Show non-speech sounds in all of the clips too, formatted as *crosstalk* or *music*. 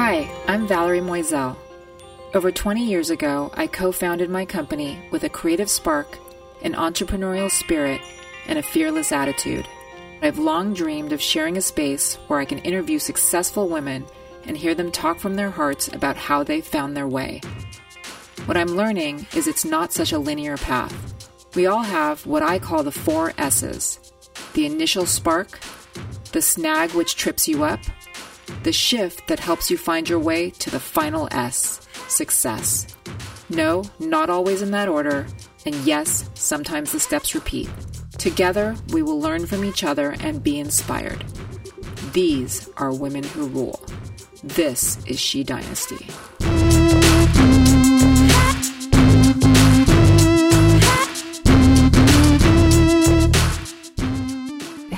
Hi, I'm Valerie Moiselle. Over 20 years ago, I co founded my company with a creative spark, an entrepreneurial spirit, and a fearless attitude. I've long dreamed of sharing a space where I can interview successful women and hear them talk from their hearts about how they found their way. What I'm learning is it's not such a linear path. We all have what I call the four S's the initial spark, the snag which trips you up, the shift that helps you find your way to the final S success. No, not always in that order, and yes, sometimes the steps repeat. Together, we will learn from each other and be inspired. These are women who rule. This is She Dynasty.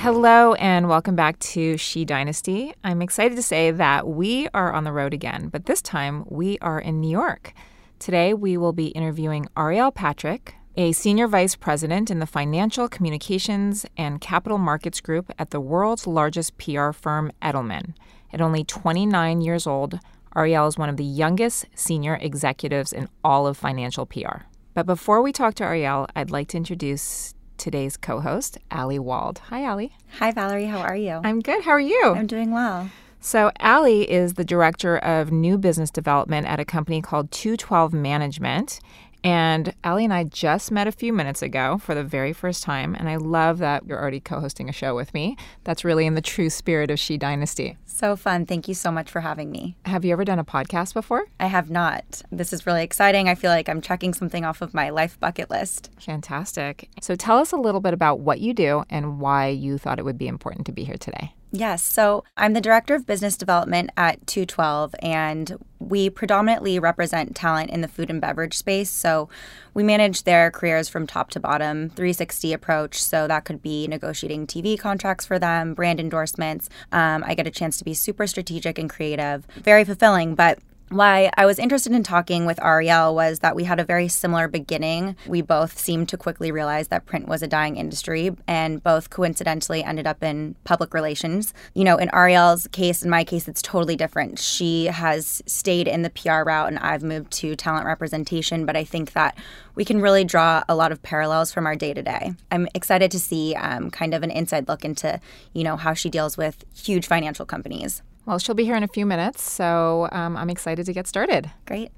Hello and welcome back to She Dynasty. I'm excited to say that we are on the road again, but this time we are in New York. Today we will be interviewing Arielle Patrick, a senior vice president in the financial communications and capital markets group at the world's largest PR firm, Edelman. At only 29 years old, Arielle is one of the youngest senior executives in all of financial PR. But before we talk to Arielle, I'd like to introduce today's co host, Ali Wald. Hi, Ali. Hi, Valerie. How are you? I'm good. How are you? I'm doing well. So, Ali is the director of new business development at a company called 212 Management. And Ali and I just met a few minutes ago for the very first time. And I love that you're already co hosting a show with me. That's really in the true spirit of She Dynasty. So fun. Thank you so much for having me. Have you ever done a podcast before? I have not. This is really exciting. I feel like I'm checking something off of my life bucket list. Fantastic. So tell us a little bit about what you do and why you thought it would be important to be here today. Yes. So I'm the director of business development at 212, and we predominantly represent talent in the food and beverage space. So we manage their careers from top to bottom, 360 approach. So that could be negotiating TV contracts for them, brand endorsements. Um, I get a chance to be super strategic and creative, very fulfilling. But why I was interested in talking with Arielle was that we had a very similar beginning. We both seemed to quickly realize that print was a dying industry and both coincidentally ended up in public relations. You know, in Arielle's case, in my case, it's totally different. She has stayed in the PR route and I've moved to talent representation, but I think that we can really draw a lot of parallels from our day to day. I'm excited to see um, kind of an inside look into, you know, how she deals with huge financial companies. Well, she'll be here in a few minutes, so um, I'm excited to get started. Great.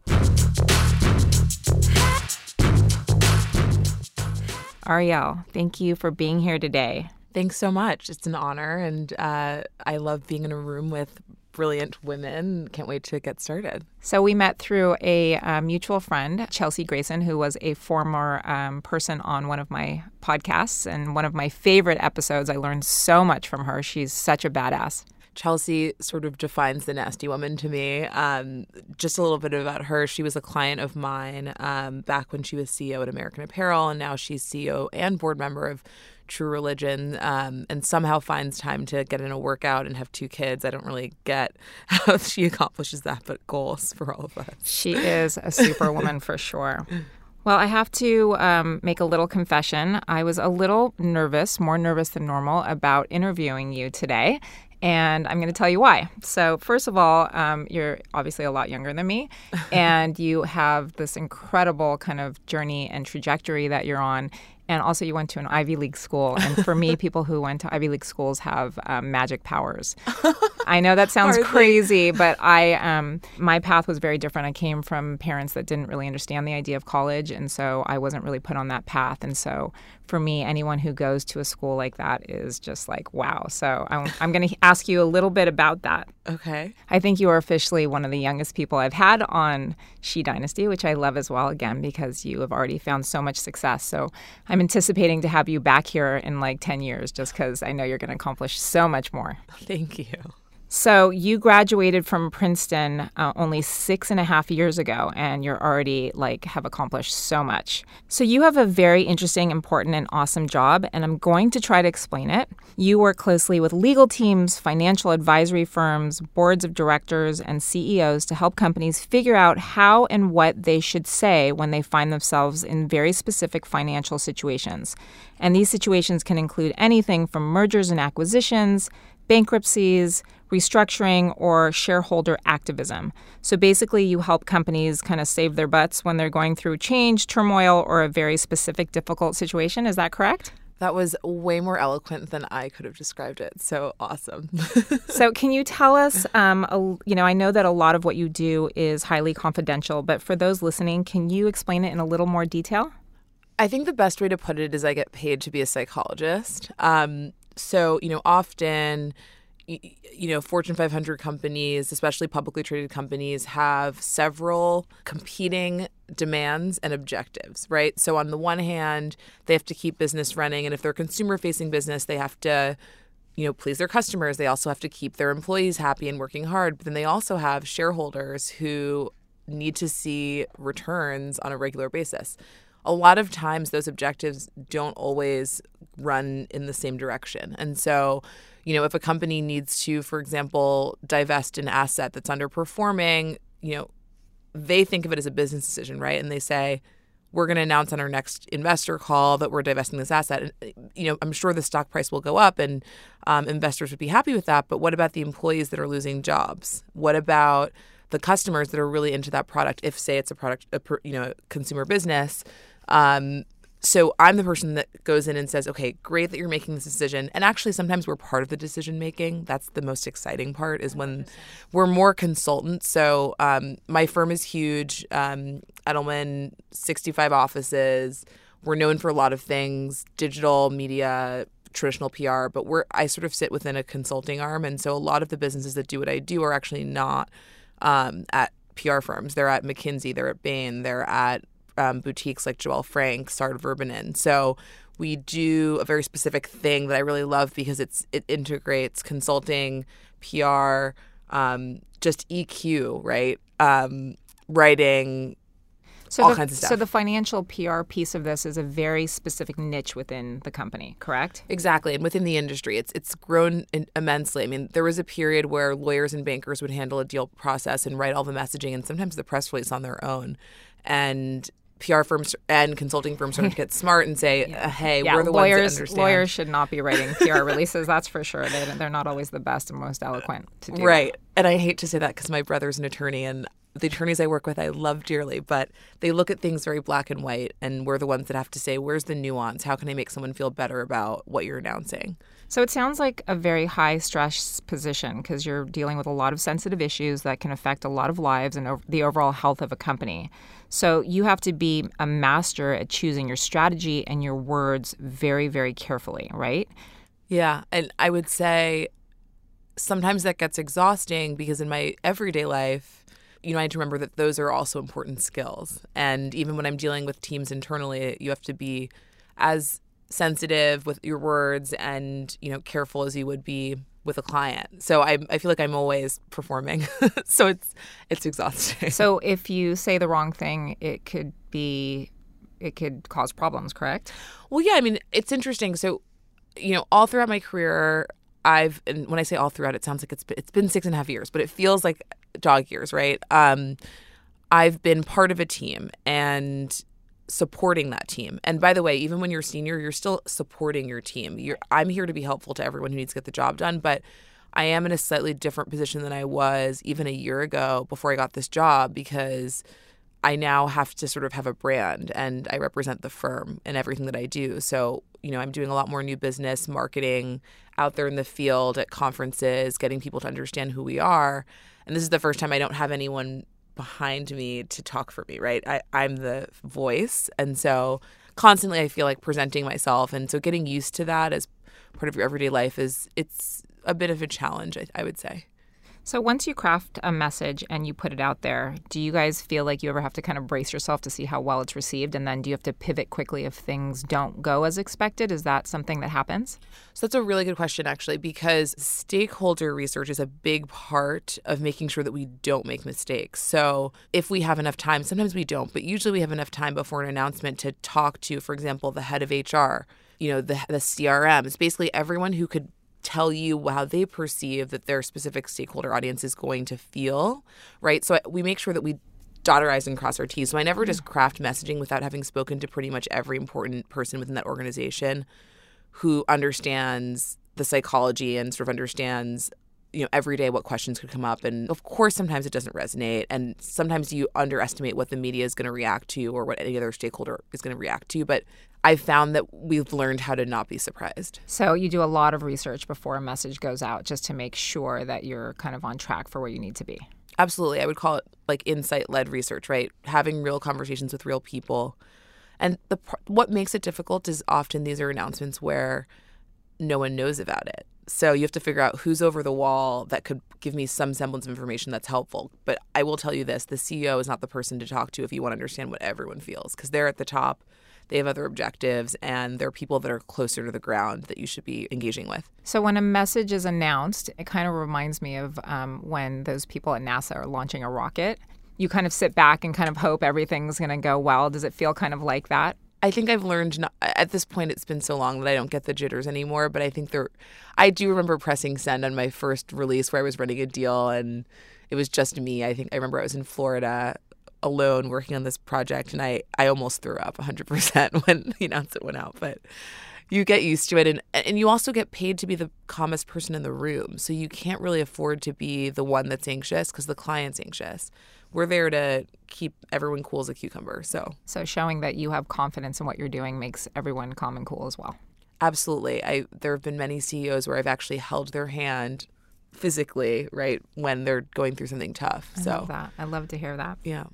Arielle, thank you for being here today. Thanks so much. It's an honor, and uh, I love being in a room with brilliant women. Can't wait to get started. So, we met through a uh, mutual friend, Chelsea Grayson, who was a former um, person on one of my podcasts and one of my favorite episodes. I learned so much from her. She's such a badass. Chelsea sort of defines the nasty woman to me. Um, just a little bit about her. She was a client of mine um, back when she was CEO at American Apparel, and now she's CEO and board member of True Religion, um, and somehow finds time to get in a workout and have two kids. I don't really get *laughs* how she accomplishes that, but goals for all of us. She is a superwoman for sure. Well, I have to um, make a little confession. I was a little nervous, more nervous than normal, about interviewing you today and I'm going to tell you why. So, first of all, um, you're obviously a lot younger than me, *laughs* and you have this incredible kind of journey and trajectory that you're on and also you went to an Ivy League school. And for me, *laughs* people who went to Ivy League schools have um, magic powers. I know that *laughs* sounds Hardly. crazy, but I um, my path was very different. I came from parents that didn't really understand the idea of college, and so I wasn't really put on that path. And so for me, anyone who goes to a school like that is just like wow. So I'm, I'm going *laughs* to ask you a little bit about that. Okay. I think you are officially one of the youngest people I've had on She Dynasty, which I love as well. Again, because you have already found so much success. So I'm anticipating to have you back here in like 10 years just because I know you're going to accomplish so much more. *laughs* Thank you. So you graduated from Princeton uh, only six and a half years ago, and you're already like have accomplished so much. So you have a very interesting, important, and awesome job, and I'm going to try to explain it. You work closely with legal teams, financial advisory firms, boards of directors, and CEOs to help companies figure out how and what they should say when they find themselves in very specific financial situations. And these situations can include anything from mergers and acquisitions, bankruptcies restructuring, or shareholder activism. So basically, you help companies kind of save their butts when they're going through change, turmoil, or a very specific difficult situation. Is that correct? That was way more eloquent than I could have described it. So awesome. *laughs* so, can you tell us? Um, a, you know, I know that a lot of what you do is highly confidential, but for those listening, can you explain it in a little more detail? I think the best way to put it is I get paid to be a psychologist. Um, so, you know, often you know, Fortune 500 companies, especially publicly traded companies, have several competing demands and objectives, right? So, on the one hand, they have to keep business running. And if they're consumer facing business, they have to, you know, please their customers. They also have to keep their employees happy and working hard. But then they also have shareholders who need to see returns on a regular basis. A lot of times, those objectives don't always run in the same direction. And so, you know, if a company needs to, for example, divest an asset that's underperforming, you know, they think of it as a business decision, right? And they say, we're going to announce on our next investor call that we're divesting this asset. And, you know, I'm sure the stock price will go up and um, investors would be happy with that. But what about the employees that are losing jobs? What about the customers that are really into that product? If, say, it's a product, a, you know, consumer business, um, so I'm the person that goes in and says, okay, great that you're making this decision. And actually, sometimes we're part of the decision making. That's the most exciting part is when we're more consultants. So um, my firm is huge. Um, Edelman, 65 offices. We're known for a lot of things, digital media, traditional PR, but we're I sort of sit within a consulting arm, and so a lot of the businesses that do what I do are actually not um, at PR firms. They're at McKinsey, they're at Bain, they're at um, boutiques like Joelle Frank, Sard Verbinnen. So we do a very specific thing that I really love because it's it integrates consulting, PR, um, just EQ, right? Um, writing, so all the, kinds of stuff. So the financial PR piece of this is a very specific niche within the company, correct? Exactly, and within the industry, it's it's grown in, immensely. I mean, there was a period where lawyers and bankers would handle a deal process and write all the messaging and sometimes the press release on their own, and PR firms and consulting firms sort of get smart and say, *laughs* uh, "Hey, yeah, we're the lawyers, ones that understand." Lawyers should not be writing PR *laughs* releases. That's for sure. They, they're not always the best and most eloquent to do. Right, and I hate to say that because my brother's an attorney, and the attorneys I work with I love dearly, but they look at things very black and white, and we're the ones that have to say, "Where's the nuance? How can I make someone feel better about what you're announcing?" So it sounds like a very high stress position because you're dealing with a lot of sensitive issues that can affect a lot of lives and the overall health of a company. So you have to be a master at choosing your strategy and your words very, very carefully, right? Yeah. And I would say sometimes that gets exhausting because in my everyday life, you know, I had to remember that those are also important skills. And even when I'm dealing with teams internally, you have to be as sensitive with your words and you know careful as you would be with a client. So I I feel like I'm always performing. *laughs* so it's it's exhausting. So if you say the wrong thing, it could be it could cause problems, correct? Well, yeah, I mean, it's interesting. So you know, all throughout my career, I've and when I say all throughout, it sounds like it's been, it's been six and a half years, but it feels like dog years, right? Um, I've been part of a team, and supporting that team. And by the way, even when you're senior, you're still supporting your team. You're, I'm here to be helpful to everyone who needs to get the job done, but I am in a slightly different position than I was even a year ago before I got this job because I now have to sort of have a brand and I represent the firm and everything that I do. So, you know, I'm doing a lot more new business marketing out there in the field at conferences, getting people to understand who we are. And this is the first time I don't have anyone behind me to talk for me, right? I, I'm the voice. And so constantly I feel like presenting myself. And so getting used to that as part of your everyday life is it's a bit of a challenge, I, I would say. So once you craft a message and you put it out there, do you guys feel like you ever have to kind of brace yourself to see how well it's received and then do you have to pivot quickly if things don't go as expected? Is that something that happens? So that's a really good question actually because stakeholder research is a big part of making sure that we don't make mistakes. So if we have enough time, sometimes we don't, but usually we have enough time before an announcement to talk to for example the head of HR, you know, the the CRM. It's basically everyone who could tell you how they perceive that their specific stakeholder audience is going to feel, right? So we make sure that we dot our I's and cross our T's. So I never just craft messaging without having spoken to pretty much every important person within that organization who understands the psychology and sort of understands you know every day what questions could come up and of course sometimes it doesn't resonate and sometimes you underestimate what the media is going to react to or what any other stakeholder is going to react to but i've found that we've learned how to not be surprised. So you do a lot of research before a message goes out just to make sure that you're kind of on track for where you need to be. absolutely. I would call it like insight led research right? Having real conversations with real people. And the what makes it difficult is often these are announcements where no one knows about it so you have to figure out who's over the wall that could give me some semblance of information that's helpful but i will tell you this the ceo is not the person to talk to if you want to understand what everyone feels because they're at the top they have other objectives and they're people that are closer to the ground that you should be engaging with So when a message is announced, it kind of reminds me of um, when those people at NASA are launching a rocket. You kind of sit back and kind of hope everything's going to go well. Does it feel kind of like that? I think I've learned not, at this point it's been so long that I don't get the jitters anymore, but I think there I do remember pressing send on my first release where I was running a deal and it was just me. I think I remember I was in Florida alone working on this project and I I almost threw up 100% *laughs* when the announcement went out, but you get used to it and and you also get paid to be the calmest person in the room. So you can't really afford to be the one that's anxious cuz the client's anxious. We're there to keep everyone cool as a cucumber. So So showing that you have confidence in what you're doing makes everyone calm and cool as well. Absolutely. I there have been many CEOs where I've actually held their hand physically, right, when they're going through something tough. I so, love that. I love to hear that. yeah.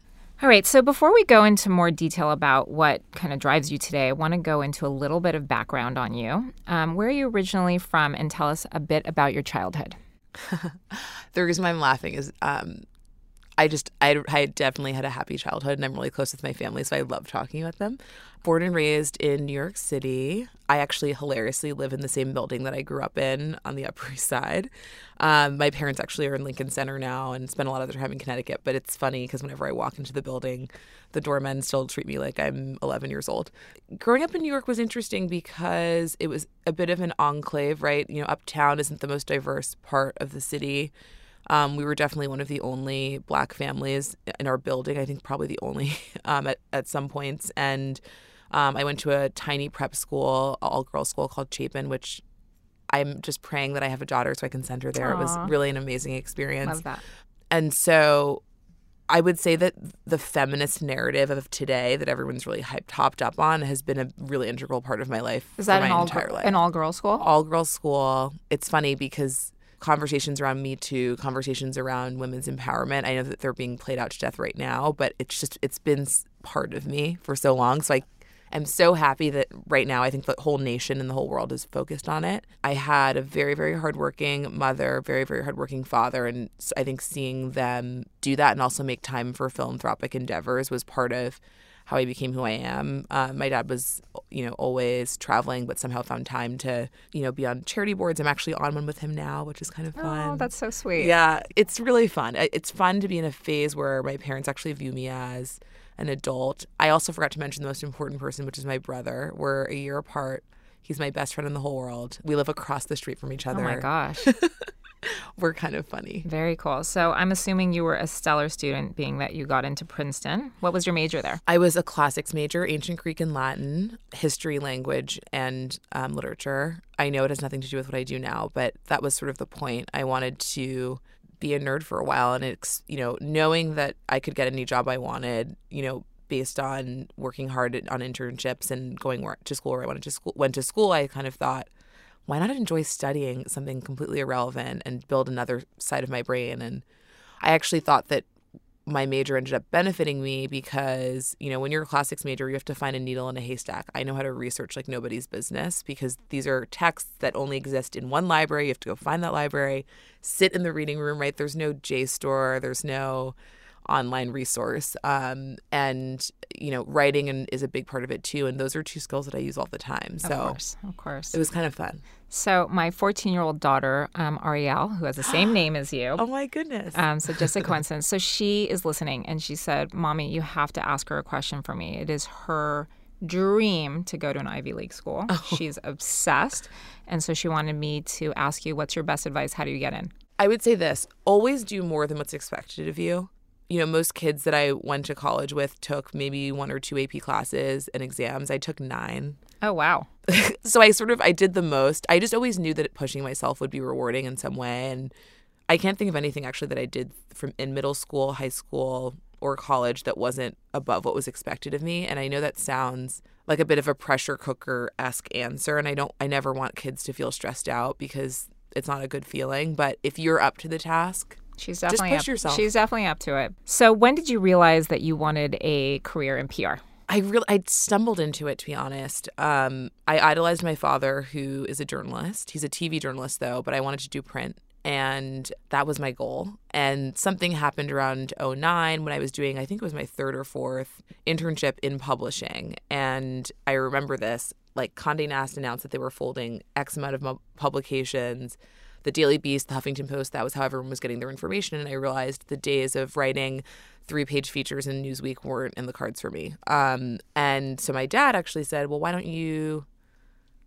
All right. So before we go into more detail about what kind of drives you today, I want to go into a little bit of background on you. Um, where are you originally from, and tell us a bit about your childhood. *laughs* The reason why I'm laughing is um I just I, I definitely had a happy childhood and I'm really close with my family so I love talking about them. Born and raised in New York City. I actually hilariously live in the same building that I grew up in on the *laughs* Upper East Side. Um, my parents actually are in Lincoln Center now and spend a lot of their time in Connecticut, but it's funny because whenever I walk into the building, the doormen still treat me like I'm 11 years old. Growing up in New York was interesting because it was a bit of an enclave, right? You know, uptown isn't the most diverse part of the city. Um, we were definitely one of the only black families in our building. I think probably the only *laughs* um, at, at some points. And um, I went to a tiny prep school, all girls school called Chapin, which I'm just praying that I have a daughter so I can send her there. It was really an amazing experience. Love that. And so I would say that the feminist narrative of today that everyone's really hyped hopped up on has been a really integral part of my life. Is that my an all life an all girl school? all girls school. It's funny because conversations around Me Too, conversations around women's empowerment, I know that they're being played out to death right now, but it's just, it's been part of me for so long. So I am so happy that right now I think the whole nation and the whole world is focused on it. I had a very, very hardworking mother, very, very hardworking father. And I think seeing them do that and also make time for philanthropic endeavors was part of how I became who I am. Uh, my dad was, you know, always traveling, but somehow found time to, you know, be on charity boards. I'm actually on one with him now, which is kind of fun. Oh, that's so sweet. yeah, it's really fun. It's fun to be in a phase where my parents actually view me as an adult. I also forgot to mention the most important person, which is my brother. We're a year apart. He's my best friend in the whole world. We live across the street from each other. Oh my gosh. *laughs* *laughs* We're kind of funny. Very cool. So I'm assuming you were a stellar student, being that you got into Princeton. What was your major there? I was a classics major, ancient Greek and Latin, history, language, and um, literature. I know it has nothing to do with what I do now, but that was sort of the point. I wanted to be a nerd for a while, and it's you know knowing that I could get any job I wanted, you know, based on working hard on internships and going to school where I wanted to school. Went to school, I kind of thought, why not enjoy studying something completely irrelevant and build another side of my brain? And I actually thought that my major ended up benefiting me because, you know, when you're a classics major, you have to find a needle in a haystack. I know how to research like nobody's business because these are texts that only exist in one library. You have to go find that library, sit in the reading room, right? There's no JSTOR, there's no online resource. Um, and, you know, writing and, is a big part of it too. And those are two skills that I use all the time. So Of course, of course. it was kind of fun. So my 14 year old daughter, um, Ariel, who has the same name as you. *gasps* Oh my goodness. Um, so just a coincidence. So she is listening, and she said, "Mommy, you have to ask her a question for me. It is her dream to go to an Ivy League school. She's obsessed, and so she wanted me to ask you, what's your best advice? How do you get in?" I would say this always do more than what's expected of you. You know, most kids that I went to college with took maybe one or two AP classes and exams. I took nine. Oh wow, *laughs* so I sort of I did the most. I just always knew that pushing myself would be rewarding in some way and I can't think of anything actually that I did from in middle school, high school, or college that wasn't above what was expected of me. And I know that sounds like a bit of a pressure cooker esque answer. And I don't, I never want kids to feel stressed out because it's not a good feeling. But if you're up to the task, She's Just definitely push up, yourself. She's definitely up to it. So when did you realize that you wanted a career in PR? I really I stumbled into it to be honest. Um, I idolized my father, who is a journalist. He's a TV journalist though, but I wanted to do print, and that was my goal. And something happened around 09 when I was doing I think it was my third or fourth internship in publishing, and I remember this like Condé Nast announced that they were folding X amount of publications. The Daily Beast, the Huffington Post, that was how everyone was getting their information. And I realized the days of writing three page features in Newsweek weren't in the cards for me. Um, and so my dad actually said, Well, why don't you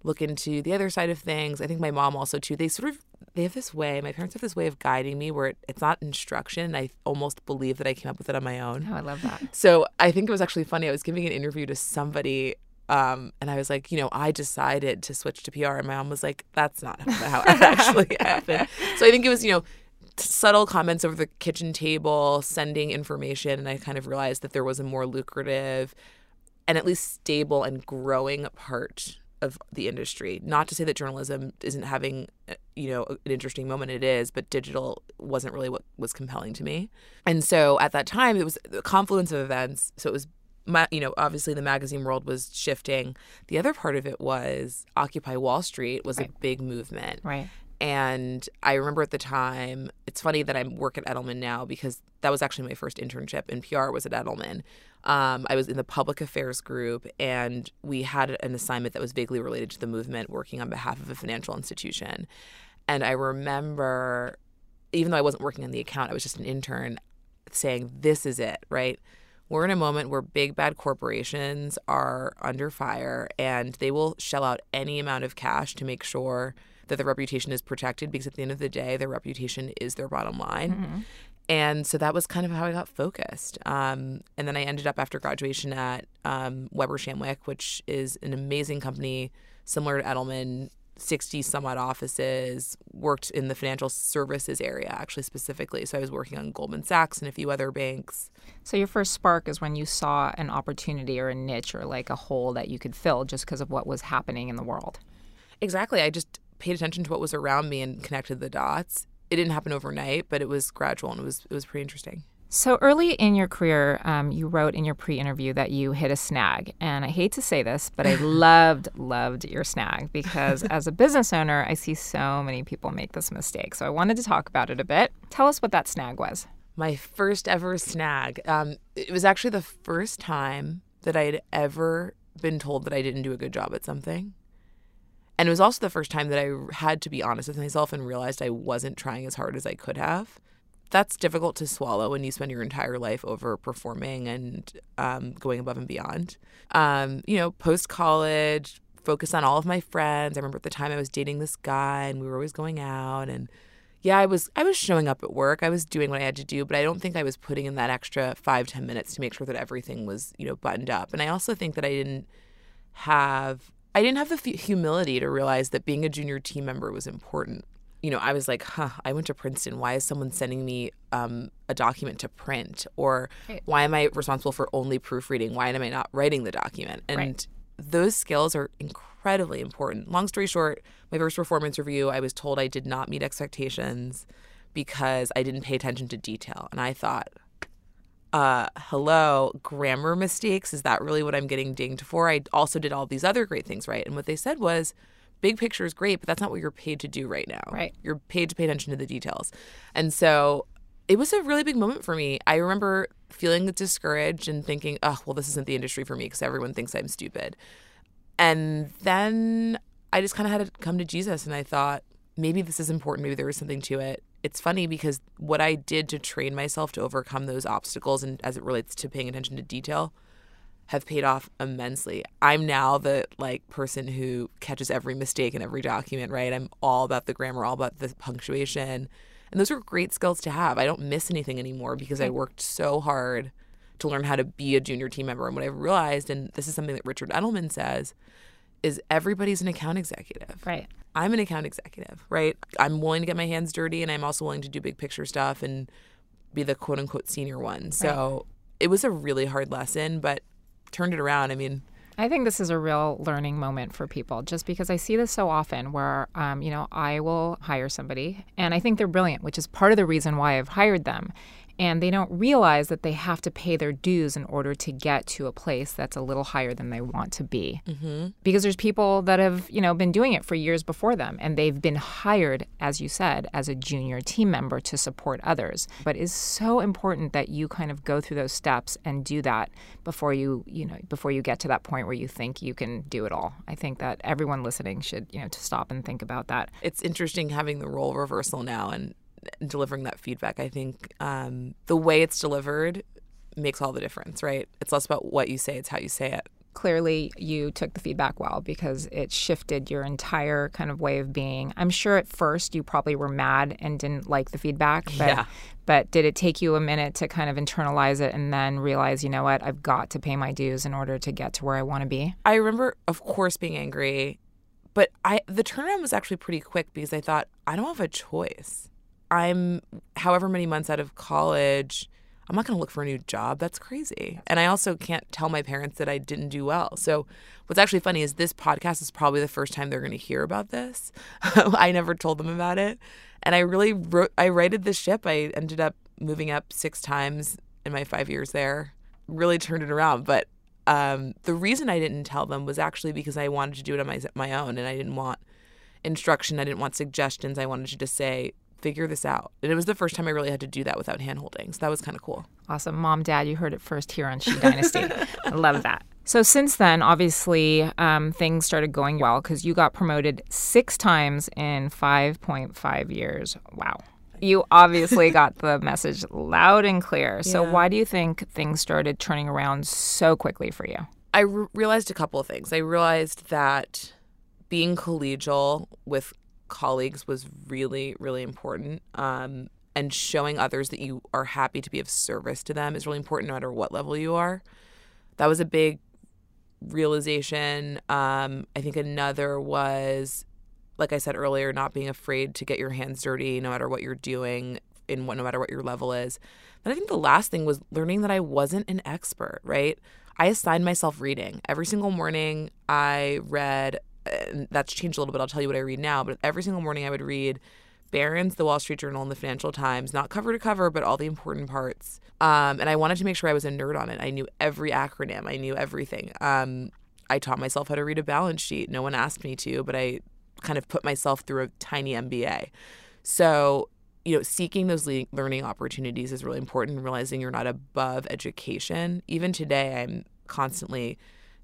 look into the other side of things? I think my mom also, too. They sort of they have this way, my parents have this way of guiding me where it, it's not instruction. And I almost believe that I came up with it on my own. Oh, I love that. So I think it was actually funny. I was giving an interview to somebody, um, and I was like, you know, I decided to switch to PR, and my mom was like, that's not how it *laughs* actually happened. So I think it was, you know, subtle comments over the kitchen table, sending information, and I kind of realized that there was a more lucrative and at least stable and growing part of the industry. Not to say that journalism isn't having, uh, you know, an interesting moment. It is, but digital wasn't really what was compelling to me. And so at that time, it was a confluence of events. So it was, ma- you know, obviously the magazine world was shifting. The other part of it was Occupy Wall Street was a big movement. Right. And I remember at the time, it's funny that I work at Edelman now because that was actually my first internship in PR was at Edelman. Um, I was in the public affairs group, and we had an assignment that was vaguely related to the movement, working on behalf of a financial institution. And I remember, even though I wasn't working on the account, I was just an intern, saying, "This is it, right?" We're in a moment where big bad corporations are under fire, and they will shell out any amount of cash to make sure that their reputation is protected because at the end of the day, their reputation is their bottom line. And so that was kind of how I got focused. Um, and then I ended up after graduation at um, Weber Shandwick, which is an amazing company similar to Edelman, 60 some odd offices, worked in the financial services area actually specifically. So I was working on Goldman Sachs and a few other banks. So your first spark is when you saw an opportunity or a niche or like a hole that you could fill just because of what was happening in the world. Exactly. I just paid attention to what was around me and connected the dots. It didn't happen overnight, but it was gradual and it was it was pretty interesting. So early in your career, um, you wrote in your pre-interview that you hit a snag, and I hate to say this, but I *laughs* loved loved your snag because as a business owner, I see so many people make this mistake. So I wanted to talk about it a bit. Tell us what that snag was. My first ever snag. Um, it was actually the first time that I had ever been told that I didn't do a good job at something. And it was also the first time that I had to be honest with myself and realized I wasn't trying as hard as I could have. That's difficult to swallow when you spend your entire life over performing and um, going above and beyond. Um, you know, post college, focus on all of my friends. I remember at the time I was dating this guy and we were always going out and yeah, I was I was showing up at work. I was doing what I had to do, but I don't think I was putting in that extra five ten minutes to make sure that everything was you know buttoned up. And I also think that I didn't have I didn't have the humility to realize that being a junior team member was important. You know, I was like, huh, I went to Princeton. Why is someone sending me um, a document to print? Or Right. why am I responsible for only proofreading? Why am I not writing the document? And Right. those skills are incredibly important. Long story short, my first performance review, I was told I did not meet expectations because I didn't pay attention to detail. And I thought, uh, hello, grammar mistakes? Is that really what I'm getting dinged for? I also did all these other great things right. And what they said was, big picture is great, but that's not what you're paid to do right now. Right. You're paid to pay attention to the details. And so it was a really big moment for me. I remember feeling discouraged and thinking, oh, well, this isn't the industry for me because everyone thinks I'm stupid. And then I just kind of had to come to Jesus and I thought, maybe this is important. Maybe there is something to it. It's funny because what I did to train myself to overcome those obstacles and as it relates to paying attention to detail have paid off immensely. I'm now the like person who catches every mistake in every document, right? I'm all about the grammar, all about the punctuation. And those are great skills to have. I don't miss anything anymore because I worked so hard to learn how to be a junior team member. And what I've realized, and this is something that Richard Edelman says, is everybody's an account executive. Right. I'm an account executive, right? I'm willing to get my hands dirty and I'm also willing to do big picture stuff and be the quote unquote senior one. So right. it was a really hard lesson, but turned it around. I mean, I think this is a real learning moment for people just because I see this so often where, um, you know, I will hire somebody and I think they're brilliant, which is part of the reason why I've hired them and they don't realize that they have to pay their dues in order to get to a place that's a little higher than they want to be. Mm-hmm. because there's people that have you know been doing it for years before them and they've been hired as you said as a junior team member to support others. But it's so important that you kind of go through those steps and do that before you you know before you get to that point where you think you can do it all. I think that everyone listening should you know to stop and think about that. It's interesting having the role reversal now and delivering that feedback. I think um, the way it's delivered makes all the difference, right? It's less about what you say, it's how you say it. Clearly, you took the feedback well because it shifted your entire kind of way of being. I'm sure at first you probably were mad and didn't like the feedback, but, yeah. but did it take you a minute to kind of internalize it and then realize, you know what, I've got to pay my dues in order to get to where I want to be? I remember, of course, being angry, but I the turnaround was actually pretty quick because I thought I don't have a choice. I'm however many months out of college. I'm not going to look for a new job. That's crazy. And I also can't tell my parents that I didn't do well. So, what's actually funny is this podcast is probably the first time they're going to hear about this. *laughs* I never told them about it. And I really wrote, I righted the ship. I ended up moving up six times in my five years there, really turned it around. But um, the reason I didn't tell them was actually because I wanted to do it on my, my own and I didn't want instruction. I didn't want suggestions. I wanted to just say, figure this out. And it was the first time I really had to do that without hand holding. So that was kind of cool. Awesome. Mom, dad, you heard it first here on She *laughs* Dynasty. I love that. So since then, obviously, um, things started going well because you got promoted six times in 5.5 years. Wow. You obviously *laughs* got the message loud and clear. So yeah. why do you think things started turning around so quickly for you? I realized a couple of things. I realized that being collegial with colleagues was really, really important. Um, and showing others that you are happy to be of service to them is really important no matter what level you are. That was a big realization. Um, I think another was, like I said earlier, not being afraid to get your hands dirty no matter what you're doing, in what, no matter what your level is. And I think the last thing was learning that I wasn't an expert, right? I assigned myself reading. Every single morning, I read and that's changed a little bit. I'll tell you what I read now, but every single morning I would read Barron's, the Wall Street Journal, and the Financial Times, not cover to cover, but all the important parts. Um, and I wanted to make sure I was a nerd on it. I knew every acronym, I knew everything. Um, I taught myself how to read a balance sheet. No one asked me to, but I kind of put myself through a tiny MBA. So, you know, seeking those le- learning opportunities is really important realizing you're not above education. Even today, I'm constantly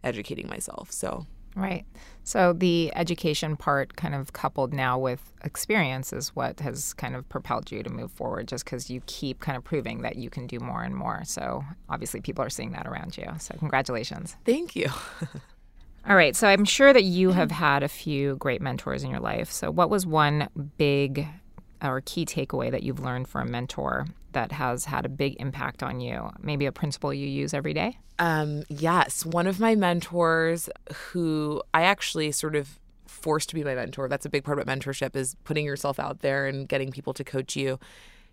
educating myself. So, Right. So the education part, kind of coupled now with experience, is what has kind of propelled you to move forward just because you keep kind of proving that you can do more and more. So obviously, people are seeing that around you. So, congratulations. Thank you. *laughs* All right. So, I'm sure that you have *clears throat* had a few great mentors in your life. So, what was one big or key takeaway that you've learned from a mentor that has had a big impact on you? Maybe a principle you use every day? Um, yes. One of my mentors who I actually sort of forced to be my mentor, that's a big part about mentorship is putting yourself out there and getting people to coach you.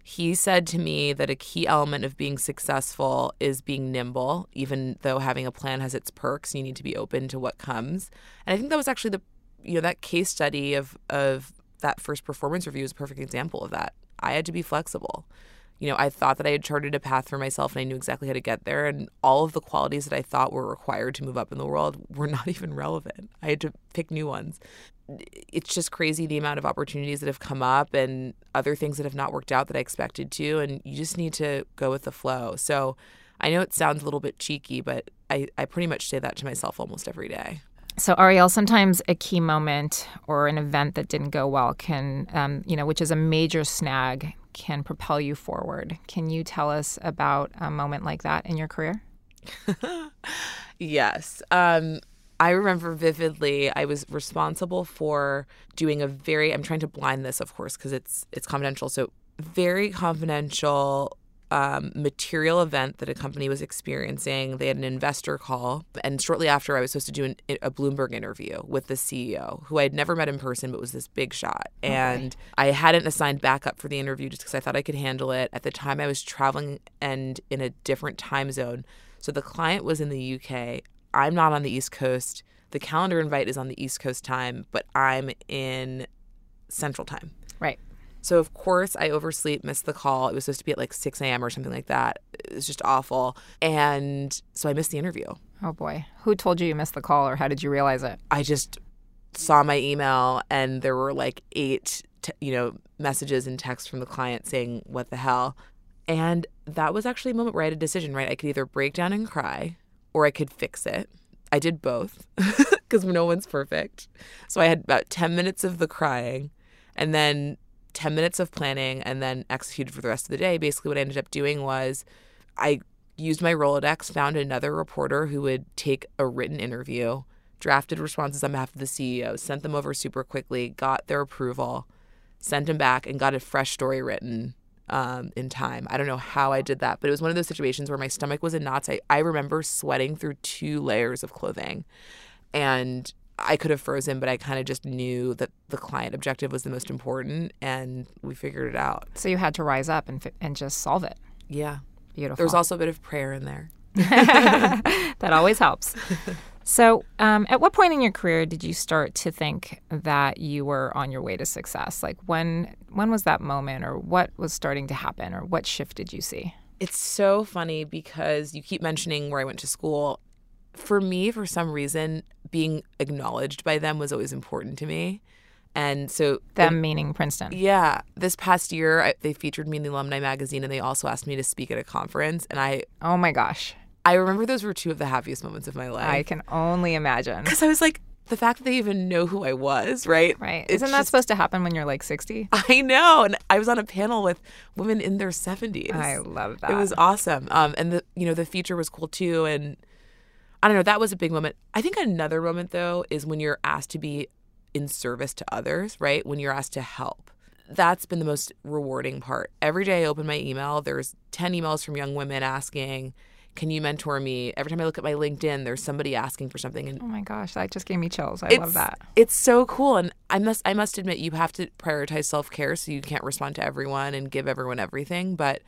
He said to me that a key element of being successful is being nimble, even though having a plan has its perks. You need to be open to what comes. And I think that was actually the, you know, that case study of, of that first performance review is a perfect example of that. I had to be flexible. You know, I thought that I had charted a path for myself and I knew exactly how to get there. And all of the qualities that I thought were required to move up in the world *laughs* were not even relevant. I had to pick new ones. It's just crazy the amount of opportunities that have come up and other things that have not worked out that I expected to. And you just need to go with the flow. So I know it sounds a little bit cheeky, but I, I pretty much say that to myself almost every day. So, Arielle, sometimes a key moment or an event that didn't go well can, um, you know, which is a major snag, can propel you forward. Can you tell us about a moment like that in your career? *laughs* yes. Um, I remember vividly. I was responsible for doing a very. I'm trying to blind this, of course, because it's it's confidential. So very confidential um, material event that a company was experiencing. They had an investor call, and shortly after, I was supposed to do an, a Bloomberg interview with the CEO, who I had never met in person, but was this big shot. Okay. And I hadn't assigned backup for the interview just because I thought I could handle it. At the time, I was traveling and in a different time zone. So the client was in the UK. I'm not on the East Coast. The calendar invite is on the East Coast time, but I'm in Central time. Right. So of course I oversleep, missed the call. It was supposed to be at like 6 a.m. or something like that. It was just awful. And so I missed the interview. Oh boy. Who told you you missed the call or how did you realize it? I just saw my email and there were like eight, t- you know, messages and texts from the client saying, what the hell? And that was actually a moment where I had a decision, right? I could either break down and cry or I could fix it. I did both *laughs* because no one's perfect. So I had about 10 minutes of the crying and then 10 minutes of planning and then executed for the rest of the day. Basically, what I ended up doing was I used my Rolodex, found another reporter who would take a written interview, drafted responses on behalf of the CEO, sent them over super quickly, got their approval, sent them back, and got a fresh story written um, in time. I don't know how I did that, but it was one of those situations where my stomach was in knots. I, I remember sweating through two layers of clothing. And I could have frozen, but I kind of just knew that the client objective was the most important, and we figured it out. So you had to rise up and and just solve it. Yeah, beautiful. There was also a bit of prayer in there. *laughs* that always helps. *laughs* So, um, at what point in your career did you start to think that you were on your way to success? Like when when was that moment, or what was starting to happen, or what shift did you see? It's so funny because you keep mentioning where I went to school, for me, for some reason, being acknowledged by them was always important to me. And so, them meaning Princeton. Yeah. This past year, I, they featured me in the alumni magazine and they also asked me to speak at a conference. And I, oh my gosh. I remember those were two of the happiest moments of my life. I can only imagine. Because I was like, the fact that they even know who I was, right? Right. Isn't that just, supposed to happen when you're like 60? I know. And I was on a panel with women in their 70s. I love that. It was awesome. Um, and the you know the feature was cool too. And I don't know, that was a big moment. I think another moment though is when you're asked to be in service to others, right? When you're asked to help. That's been the most rewarding part. Every day I open my email, there's 10 emails from young women asking, can you mentor me? Every time I look at my LinkedIn, there's somebody asking for something. And oh my gosh, that just gave me chills. I love that. It's so cool, and I must I must admit, you have to prioritize self care, so you can't respond to everyone and give everyone everything. But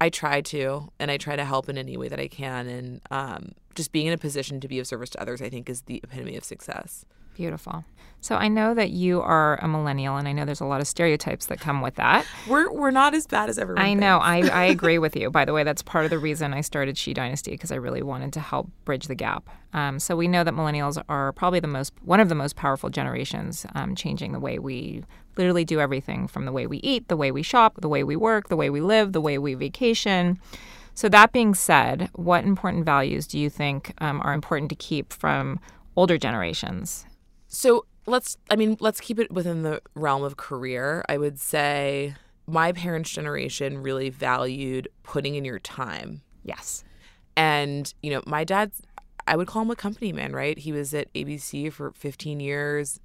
I try to, and I try to help in any way that I can. And um, just being in a position to be of service to others, I think, is the epitome of success. Beautiful. So I know that you are a millennial, and I know there's a lot of stereotypes that come with that. We're we're not as bad as everyone. I know. I, I *laughs* agree with you. By the way, that's part of the reason I started She Dynasty because I really wanted to help bridge the gap. Um, so we know that millennials are probably the most one of the most powerful generations, um, changing the way we literally do everything from the way we eat, the way we shop, the way we work, the way we live, the way we vacation. So that being said, what important values do you think um, are important to keep from older generations so let's, I mean, let's keep it within the realm of career. I would say my parents' generation really valued putting in your time. Yes. And, you know, my dad's, I would call him a company man, right? He was at ABC for 15 years,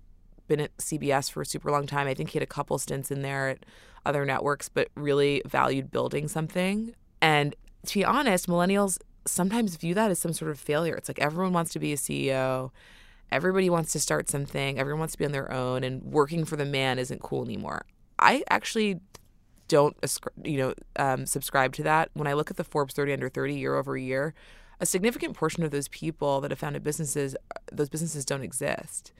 been at CBS for a super long time. I think he had a couple stints in there at other networks, but really valued building something. And to be honest, millennials sometimes view that as some sort of failure. It's like everyone wants to be a CEO everybody wants to start something, everyone wants to be on their own, and working for the man isn't cool anymore. I actually don't, you know, um, subscribe to that. When I look at the Forbes 30 under 30 year over year, a significant portion of those people that have founded businesses, those businesses don't exist.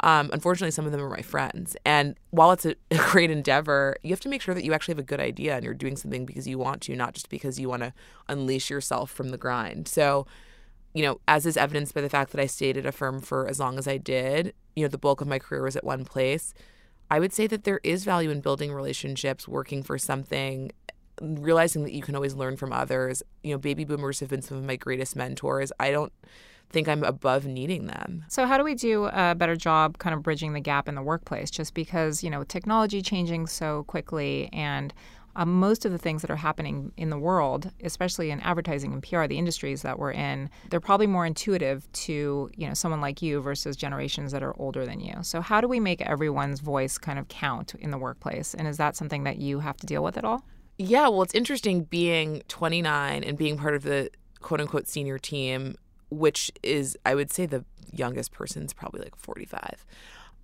Um, unfortunately, some of them are my friends. And while it's a, *laughs* a, great endeavor, you have to make sure that you actually have a good idea and you're doing something because you want to, not just because you want to unleash yourself from the grind. So you know, as is evidenced by the fact that I stayed at a firm for as long as I did, you know, the bulk of my career was at one place. I would say that there is value in building relationships, working for something, realizing that you can always learn from others. You know, baby boomers have been some of my greatest mentors. I don't think I'm above needing them. So, how do we do a better job kind of bridging the gap in the workplace? Just because, you know, technology changing so quickly and um, most of the things that are happening in the world, especially in advertising and PR, the industries that we're in, they're probably more intuitive to you know someone like you versus generations that are older than you. So how do we make everyone's voice kind of count in the workplace? And is that something that you have to deal with at all? Yeah, well, it's interesting being 29 and being part of the quote unquote senior team, which is, I would say, the youngest person's probably like 45,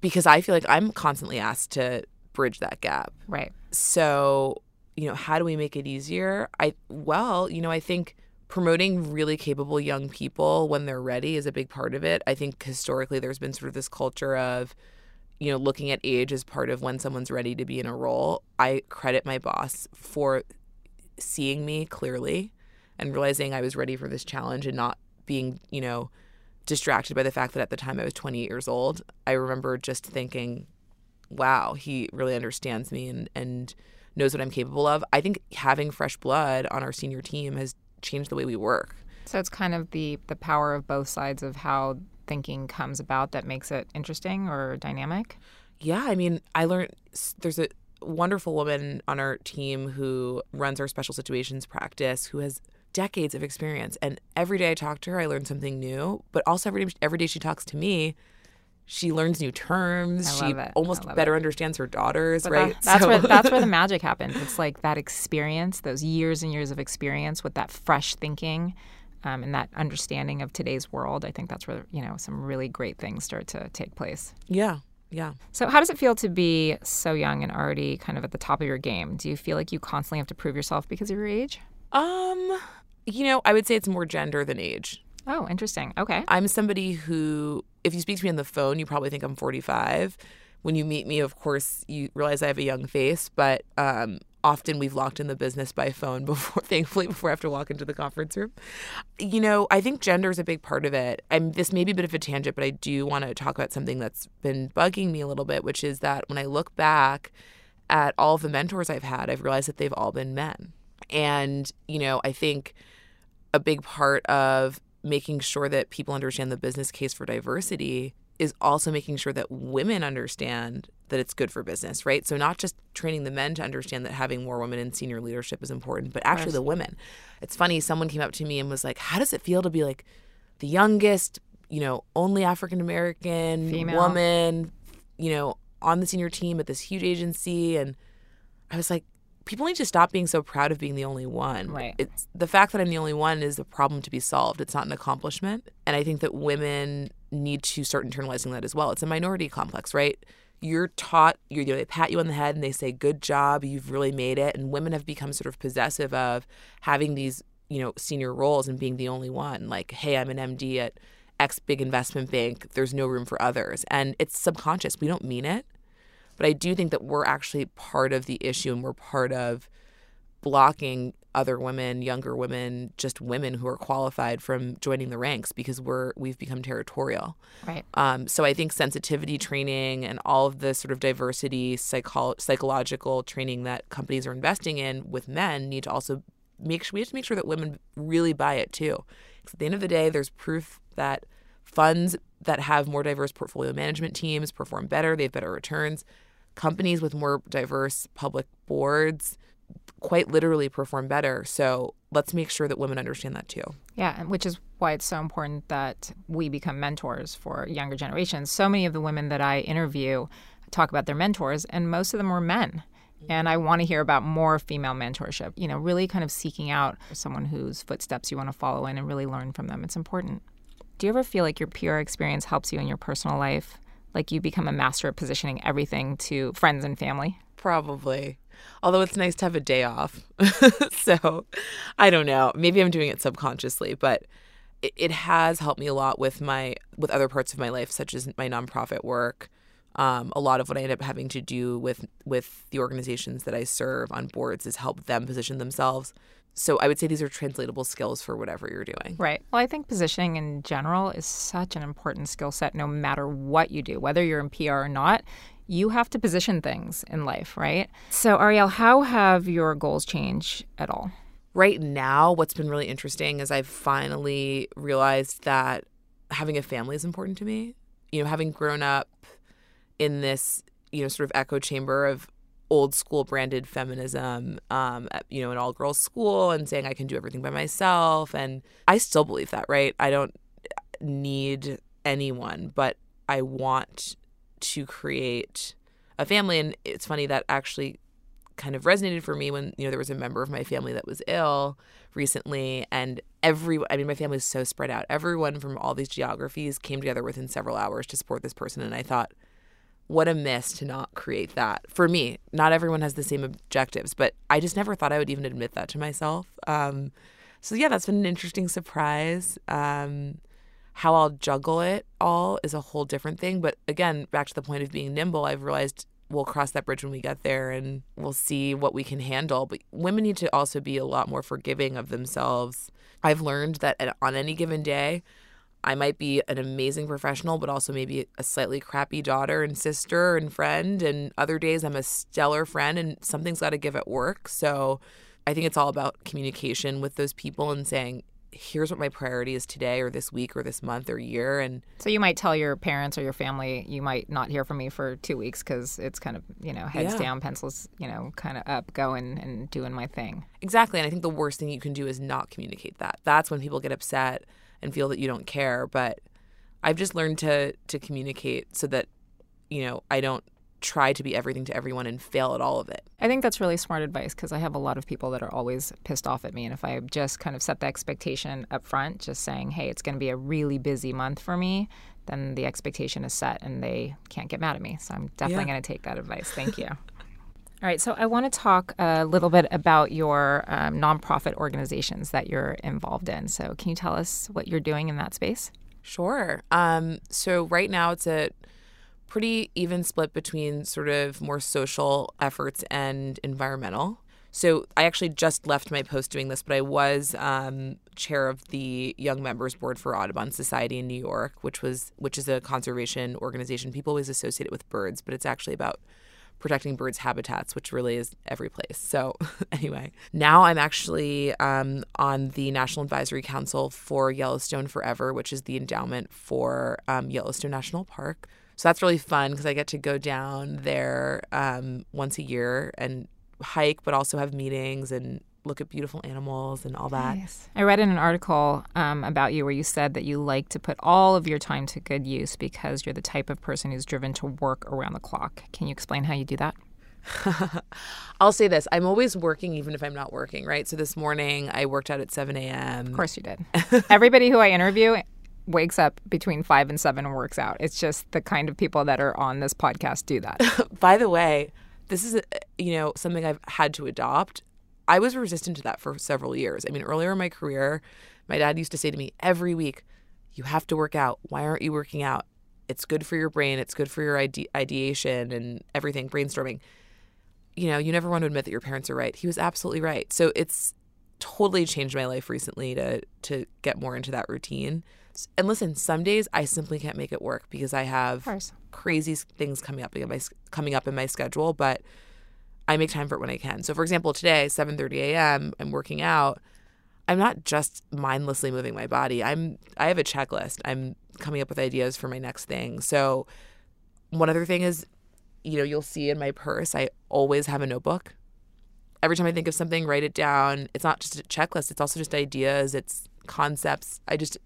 because I feel like I'm constantly asked to bridge that gap. Right. So, you know, how do we make it easier? I, well, you know, I think promoting really capable young people when they're ready is a big part of it. I think historically there's been sort of this culture of, you know, looking at age as part of when someone's ready to be in a role. I credit my boss for seeing me clearly and realizing I was ready for this challenge and not being, you know, distracted by the fact that at the time I was 28 years old. I remember just thinking, wow, he really understands me and, and knows what I'm capable of. I think having fresh blood on our senior team has changed the way we work. So it's kind of the the power of both sides of how thinking comes about that makes it interesting or dynamic. Yeah, I mean, I learned there's a wonderful woman on our team who runs our special situations practice who has decades of experience and every day I talk to her I learn something new, but also every day, every day she talks to me she learns new terms. I she almost better it. understands her daughters, But right? that- that's So- where that's where *laughs* the magic happens. It's like that experience, those years and years of experience with that fresh thinking, um, and that understanding of today's world. I think that's where you know some really great things start to take place. yeah, yeah. So, how does it feel to be so young and already kind of at the top of your game? Do you feel like you constantly have to prove yourself because of your age? Um, you know, I would say it's more gender than age. Oh, interesting. Okay. I'm somebody who, if you speak to me on the phone, you probably think I'm 45. When you meet me, of course, you realize I have a young face, but um, often we've locked in the business by phone *laughs* before, thankfully, before I have to walk into the conference room. You know, I think gender is a big part of it. And this may be a bit of a tangent, but I do want to talk about something that's been bugging me a little bit, which is that when I look back at all of the mentors I've had, I've realized that they've all been men. And, you know, I think a big part of making sure that people understand the business case for diversity is also making sure that women understand that it's good for business, right? So not just training the men to understand that having more women in senior leadership is important, but actually the women. It's funny, someone came up to me and was like, "How does it feel to be like the youngest, you know, only African American woman, you know, on the senior team at this huge agency?" And I was like, people need to stop being so proud of being the only one. Right. It's the fact that I'm the only one is a problem to be solved. It's not an accomplishment. And I think that women need to start internalizing that as well. It's a minority complex, right? You're taught, you know, they pat you on the head and they say, good job, you've really made it. And women have become sort of possessive of having these, you know, senior roles and being the only one. Like, hey, I'm an MD at X big investment bank. There's no room for others. And it's subconscious. We don't mean it. But I do think that we're actually part of the issue and we're part of blocking other women, younger women, just women who are qualified from joining the ranks because we're we've become territorial. Right. Um, so I think sensitivity training and all of the sort of diversity psycho- psychological training that companies are investing in with men need to also make sure we have to make sure that women really buy it too. at the end of the day, there's proof that funds that have more diverse portfolio management teams perform better, they have better returns. Companies with more diverse public boards quite literally perform better. So let's make sure that women understand that too. Yeah, which is why it's so important that we become mentors for younger generations. So many of the women that I interview talk about their mentors, and most of them were men. And I want to hear about more female mentorship, you know, really kind of seeking out someone whose footsteps you want to follow in and really learn from them. It's important. Do you ever feel like your PR experience helps you in your personal life? Like you become a master of positioning everything to friends and family? Probably. Although it's nice to have a day off. *laughs* so I don't know. Maybe I'm doing it subconsciously, but it, it has helped me a lot with my with other parts of my life, such as my nonprofit work. Um, a lot of what I end up having to do with with the organizations that I serve on boards is help them position themselves. So I would say these are translatable skills for whatever you're doing. Right. Well, I think positioning in general is such an important skill set no matter what you do, whether you're in PR or not. You have to position things in life, right? So, Arielle, how have your goals changed at all? right now, what's been really interesting is I've finally realized that having a family is important to me. You know, having grown up in this, you know, sort of echo chamber of old school branded feminism, um, at, you know, an all girls school and saying I can do everything by myself. And I still believe that, right? I don't need anyone, but I want to create a family. And it's funny that actually kind of resonated for me when you know there was a member of my family that was ill recently and every I mean my family is so spread out. Everyone from all these geographies came together within several hours to support this person and I thought what a miss to not create that for me. Not everyone has the same objectives, but I just never thought I would even admit that to myself. Um, so yeah, that's been an interesting surprise. Um, how I'll juggle it all is a whole different thing. But again, back to the point of being nimble, I've realized we'll cross that bridge when we get there and we'll see what we can handle. But women need to also be a lot more forgiving of themselves. I've learned that on any given day, I might be an amazing professional, but also maybe a slightly crappy daughter and sister and friend. And other days I'm a stellar friend and something's got to give at work. So I think it's all about communication with those people and saying, here's what my priority is today or this week or this month or year and so you might tell your parents or your family you might not hear from me for two weeks because it's kind of you know heads yeah. down pencils you know kind of up going and doing my thing exactly and i think the worst thing you can do is not communicate that that's when people get upset and feel that you don't care but i've just learned to to communicate so that you know i don't try to be everything to everyone and fail at all of it. I think that's really smart advice because I have a lot of people that are always pissed off at me. And if I just kind of set the expectation up front, just saying, hey, it's going to be a really busy month for me, then the expectation is set and they can't get mad at me. So I'm definitely yeah. going to take that advice. Thank you. All right, so I want to talk a little bit about your um, nonprofit organizations that you're involved in. So, can you tell us what you're doing in that space? Sure. Um, so, right now it's a pretty even split between sort of more social efforts and environmental. So I actually just left my post doing this, but I was um, chair of the Young Members Board for Audubon Society in New York, which was which is a conservation organization. People always associate it with birds, but it's actually about protecting birds' habitats, which really is every place. So *laughs* anyway, now I'm actually um, on the National Advisory Council for Yellowstone Forever, which is the endowment for um, Yellowstone National Park. So that's really fun because I get to go down there um, once a year and hike, but also have meetings and look at beautiful animals and all that. Nice. I read in an article um, about you where you said that you like to put all of your time to good use because you're the type of person who's driven to work around the clock. Can you explain how you do that? *laughs* I'll say this I'm always working even if I'm not working, right? So this morning I worked out at 7 a.m. Of course you did. *laughs* Everybody who I interview wakes up between five and seven and works out. It's just the kind of people that are on this podcast do that. *laughs* By the way, this is you know something I've had to adopt. I was resistant to that for several years. I mean, earlier in my career, my dad used to say to me every week, "You have to work out. Why aren't you working out? It's good for your brain. It's good for your ide- ideation and everything, brainstorming." You know, you never want to admit that your parents are right. He was absolutely right. So it's totally changed my life recently to to get more into that routine. And listen, some days I simply can't make it work because I have crazy things coming up in my coming up in my schedule, but I make time for it when I can. So for example, today, 7:30 a.m., I'm working out. I'm not just mindlessly moving my body. I'm I have a checklist. I'm coming up with ideas for my next thing. So one other thing is, you know, you'll see in my purse, I always have a notebook. Every time I think of something, write it down. It's not just a checklist, it's also just ideas, it's concepts. I just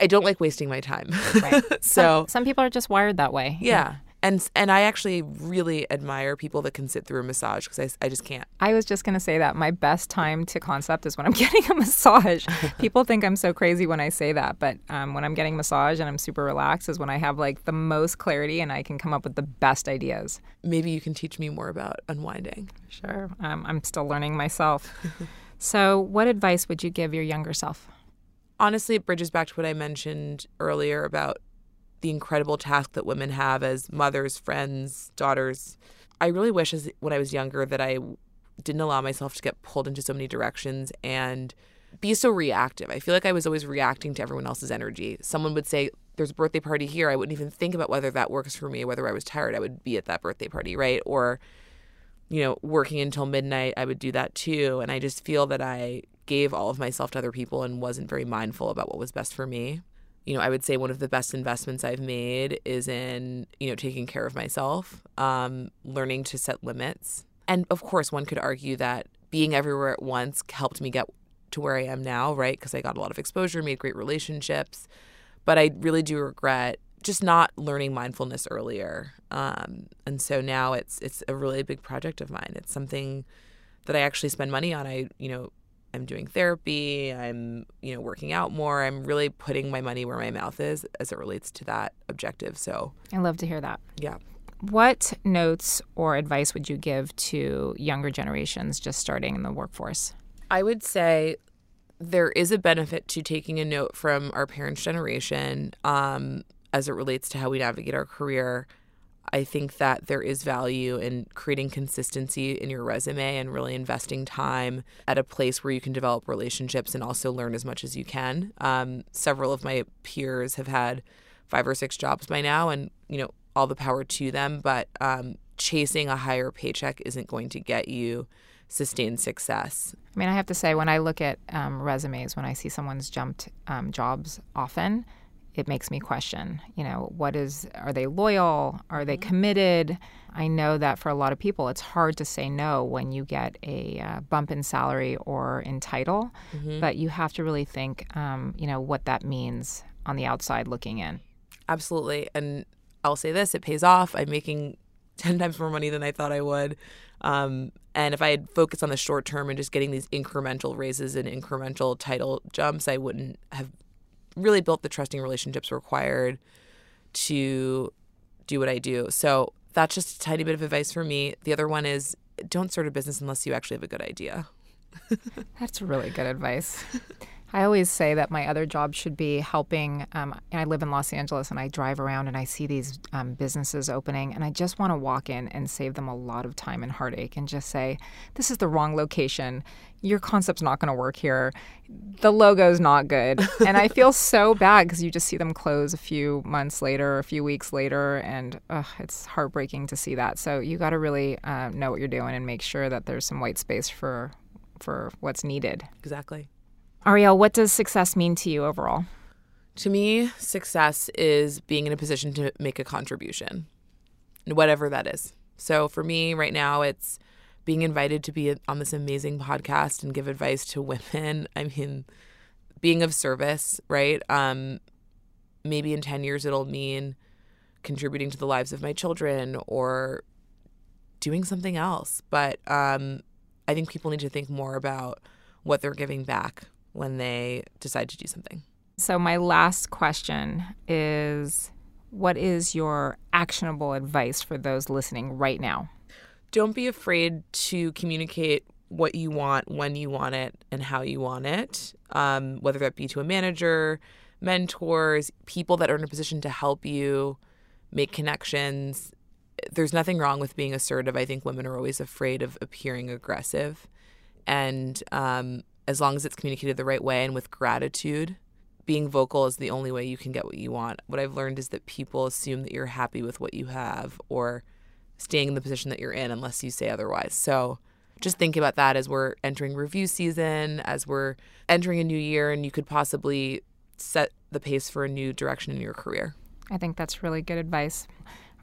I don't like wasting my time. Right. *laughs* so some, some, people are just wired that way. Yeah. And and I actually really admire people that can sit through a massage because I, I just can't. I was just going to say that my best time to concept is when I'm *laughs* getting a massage. *laughs* people think I'm so crazy when I say that, but um, when I'm getting massage and I'm super relaxed is when I have like the most clarity and I can come up with the best ideas. Maybe you can teach me more about unwinding. Sure. Um, I'm still learning myself. *laughs* so, what advice would you give your younger self? honestly, it bridges back to what I mentioned earlier about the incredible task that women have as mothers, friends, daughters. I really wish, as when I was younger, that I didn't allow myself to get pulled into so many directions and be so reactive. I feel like I was always reacting to everyone else's energy. Someone would say, There's a birthday party here. I wouldn't even think about whether that works for me, whether I was tired. I would be at that birthday party, right? Or, you know, working until midnight, I would do that too. And I just feel that I gave all of myself to other people and wasn't very mindful about what was best for me. You know, I would say one of the best investments I've made is in, you know, taking care of myself, um, learning to set limits. And of course, one could argue that being everywhere at once helped me get to where I am now, right? Because I got a lot of exposure, made great relationships. But I really do regret just not learning mindfulness earlier. Um, and so now it's it's a really big project of mine. It's something that I actually spend money on. I you know I'm doing therapy. I'm you know working out more. I'm really putting my money where my mouth is as it relates to that objective. So I love to hear that. Yeah. What notes or advice would you give to younger generations just starting in the workforce? I would say there is a benefit to taking a note from our parents' generation um, as it relates to how we navigate our career. I think that there is value in creating consistency in your resume and really investing time at a place where you can develop relationships and also learn as much as you can. Um, several of my peers have had five or six jobs by now, and you know all the power to them. But um, chasing a higher paycheck isn't going to get you sustained success. I mean, I have to say, when I look at um, resumes, when I see someone's jumped um, jobs often, it makes me question, you know, what is, are they loyal? Are they mm-hmm. committed? I know that for a lot of people, it's hard to say no when you get a uh, bump in salary or in title, mm-hmm. but you have to really think, um, you know, what that means on the outside looking in. Absolutely. And I'll say this it pays off. I'm making *laughs* 10 times more money than I thought I would. Um, and if I had focused on the short term and just getting these incremental raises and incremental title jumps, I wouldn't have really built the trusting relationships required to do what I do. So that's just a tiny bit of advice for me. The other one is don't start a business unless you actually have a good idea. that's really good advice. *laughs* I always say that my other job should be helping. Um, I live in Los Angeles and I drive around and I see these um, businesses opening, and I just want to walk in and save them a lot of time and heartache and just say, This is the wrong location. Your concept's not going to work here. The logo's not good. *laughs* and I feel so bad because you just see them close a few months later, a few weeks later, and it's heartbreaking to see that. So you got to really uh, know what you're doing and make sure that there's some white space for for what's needed. Exactly. Arielle, what does success mean to you overall? To me, success is being in a position to make a contribution, whatever that is. So for me right now, it's being invited to be on this amazing podcast and give advice to women. *laughs* I mean, being of service, right? Um, maybe in 10 years, it'll mean contributing to the lives of my children or doing something else. But um, I think people need to think more about what they're giving back when they decide to do something. So, my last question is what is your actionable advice for those listening right now? Don't be afraid to communicate what you want, when you want it, and how you want it, um, whether that be to a manager, mentors, people that are in a position to help you make connections. There's nothing wrong with being assertive. I think women are always afraid of appearing aggressive. And um, as long as it's communicated the right way and with gratitude. Being vocal is the only way you can get what you want. What I've learned is that people assume that you're happy with what you have or staying in the position that you're in unless you say otherwise. So just think about that as we're entering review season, as we're entering a new year, and you could possibly set the pace for a new direction in your career. I think that's really good advice.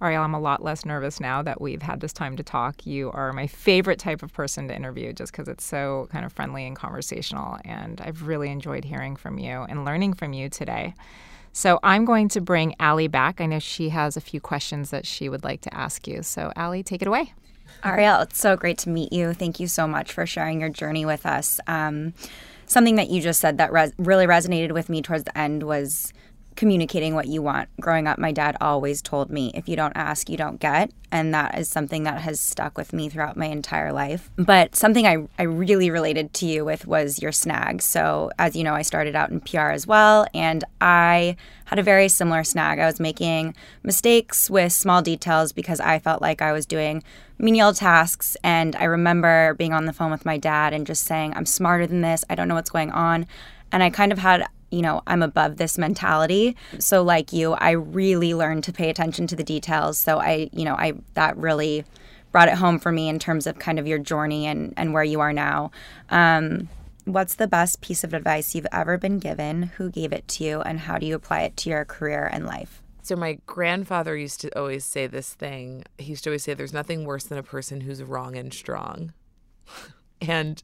Arielle, I'm a lot less nervous now that we've had this time to talk. You are my favorite type of person to interview just because it's so kind of friendly and conversational. And I've really enjoyed hearing from you and learning from you today. So I'm going to bring Allie back. I know she has a few questions that she would like to ask you. So, Allie, take it away. Arielle, it's so great to meet you. Thank you so much for sharing your journey with us. Um, something that you just said that res- really resonated with me towards the end was communicating what you want. Growing up, my dad always told me, if you don't ask, you don't get. And that is something that has stuck with me throughout my entire life. But something I, I really related to you with was your snag. So, as you know, I started out in PR as well, and I had a very similar snag. I was making mistakes with small details because I felt like I was doing menial tasks. And I remember being on the phone with my dad and just saying, I'm smarter than this. I don't know what's going on. And I kind of had you know, I'm above this mentality. So like you, I really learned to pay attention to the details. So I, you know, I that really brought it home for me in terms of kind of your journey and and where you are now. Um, what's the best piece of advice you've ever been given? Who gave it to you, and how do you apply it to your career and life? So my grandfather used to always say this thing. He used to always say, "There's nothing worse than a person who's wrong and strong," *laughs* and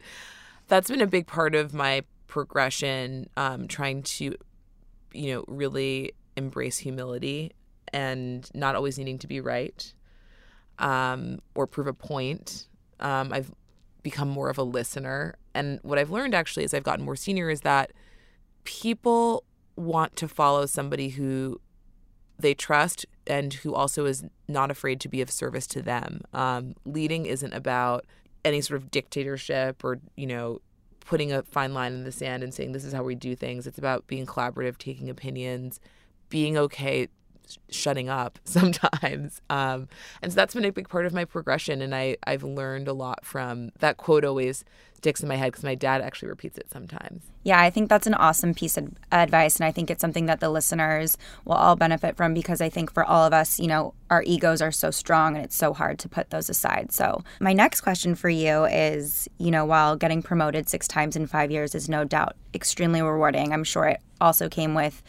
that's been a big part of my progression, um, trying to, you know, really embrace humility and not always needing to be right um, or prove a point. Um, I've become more of a listener. And what I've learned actually as I've gotten more senior is that people want to follow somebody who they trust and who also is not afraid to be of service to them. Um, leading isn't about any sort of dictatorship or, you know, putting a fine line in the sand and saying this is how we do things. It's about being collaborative, taking opinions, being okay shutting up *laughs* sometimes. Um, and so that's been a big part of my progression. And I, I've learned a lot from that quote always sticks in my head because my dad actually repeats it sometimes. Yeah, I think that's an awesome piece of advice. And I think it's something that the listeners will all benefit from because I think for all of us, you know, our egos are so strong and it's so hard to put those aside. So, my next question for you is you know, while getting promoted six times in five years is no doubt extremely rewarding, I'm sure it also came with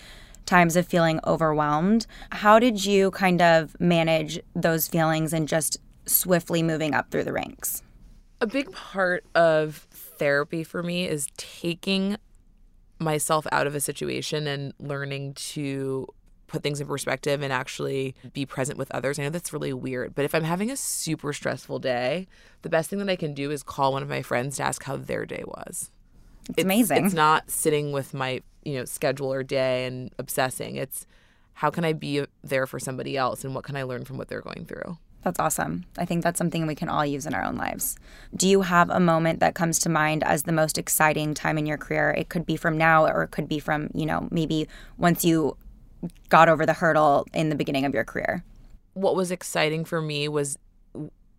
times of feeling overwhelmed. How did you kind of manage those feelings and just swiftly moving up through the ranks? A big part of therapy for me is taking myself out of a situation and learning to put things in perspective and actually be present with others. I know that's really weird, but if I'm having a super stressful day, the best thing that I can do is call one of my friends to ask how their day was. It's, it's amazing. It's not sitting with my you know schedule or day and obsessing it's how can i be there for somebody else and what can i learn from what they're going through that's awesome. I think that's something we can all use in our own lives. Do you have a moment that comes to mind as the most exciting time in your career? It could be from now or it could be from, you know, maybe once you got over the hurdle in the beginning of your career. What was exciting for me was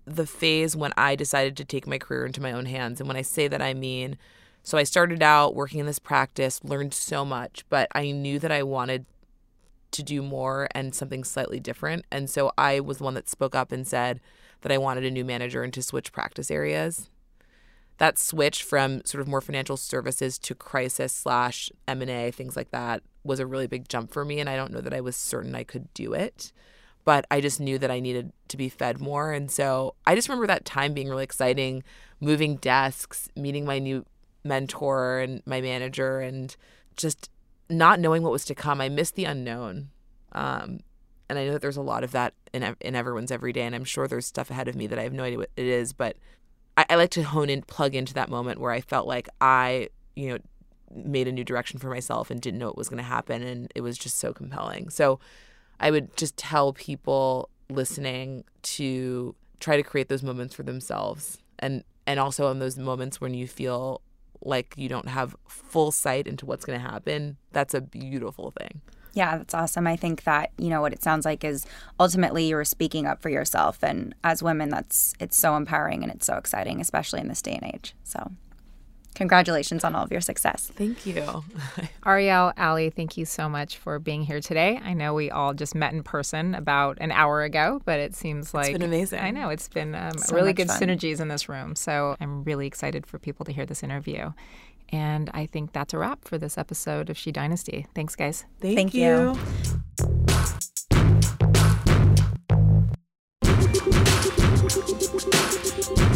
the phase when I decided to take my career into my own hands. And when I say that, I mean so I started out working in this practice, learned so much, but I knew that I wanted to do more and something slightly different. And so I was the one that spoke up and said that I wanted a new manager and to switch practice areas. That switch from sort of more financial services to crisis slash M&A, things like that, was a really big jump for me. And I don't know that I was certain I could do it but I just knew that I needed to be fed more. And so I just remember that time being really exciting, moving desks, meeting my new mentor and my manager and just not knowing what was to come. I missed the unknown. Um, and I know that there's a lot of that in, in everyone's everyday. And I'm sure there's stuff ahead of me that I have no idea what it is. But I, I like to hone in, plug into that moment where I felt like I, you know, made a new direction for myself and didn't know what was going to happen. And it was just so compelling. So I would just tell people listening to try to create those moments for themselves and and also in those moments when you feel like you don't have full sight into what's going to happen, that's a beautiful thing. Yeah, that's awesome. I think that, you know, what it sounds like is ultimately you're speaking up for yourself and as women that's it's so empowering and it's so exciting, especially in this day and age. So Congratulations on all of your success. Thank you. *laughs* Arielle, Ali, thank you so much for being here today. I know we all just met in person about an hour ago, but it seems like it's been amazing. I know it's been um, so really good fun. synergies in this room. So I'm really excited for people to hear this interview. And I think that's a wrap for this episode of She Dynasty. Thanks, guys. Thank, Thank you. you.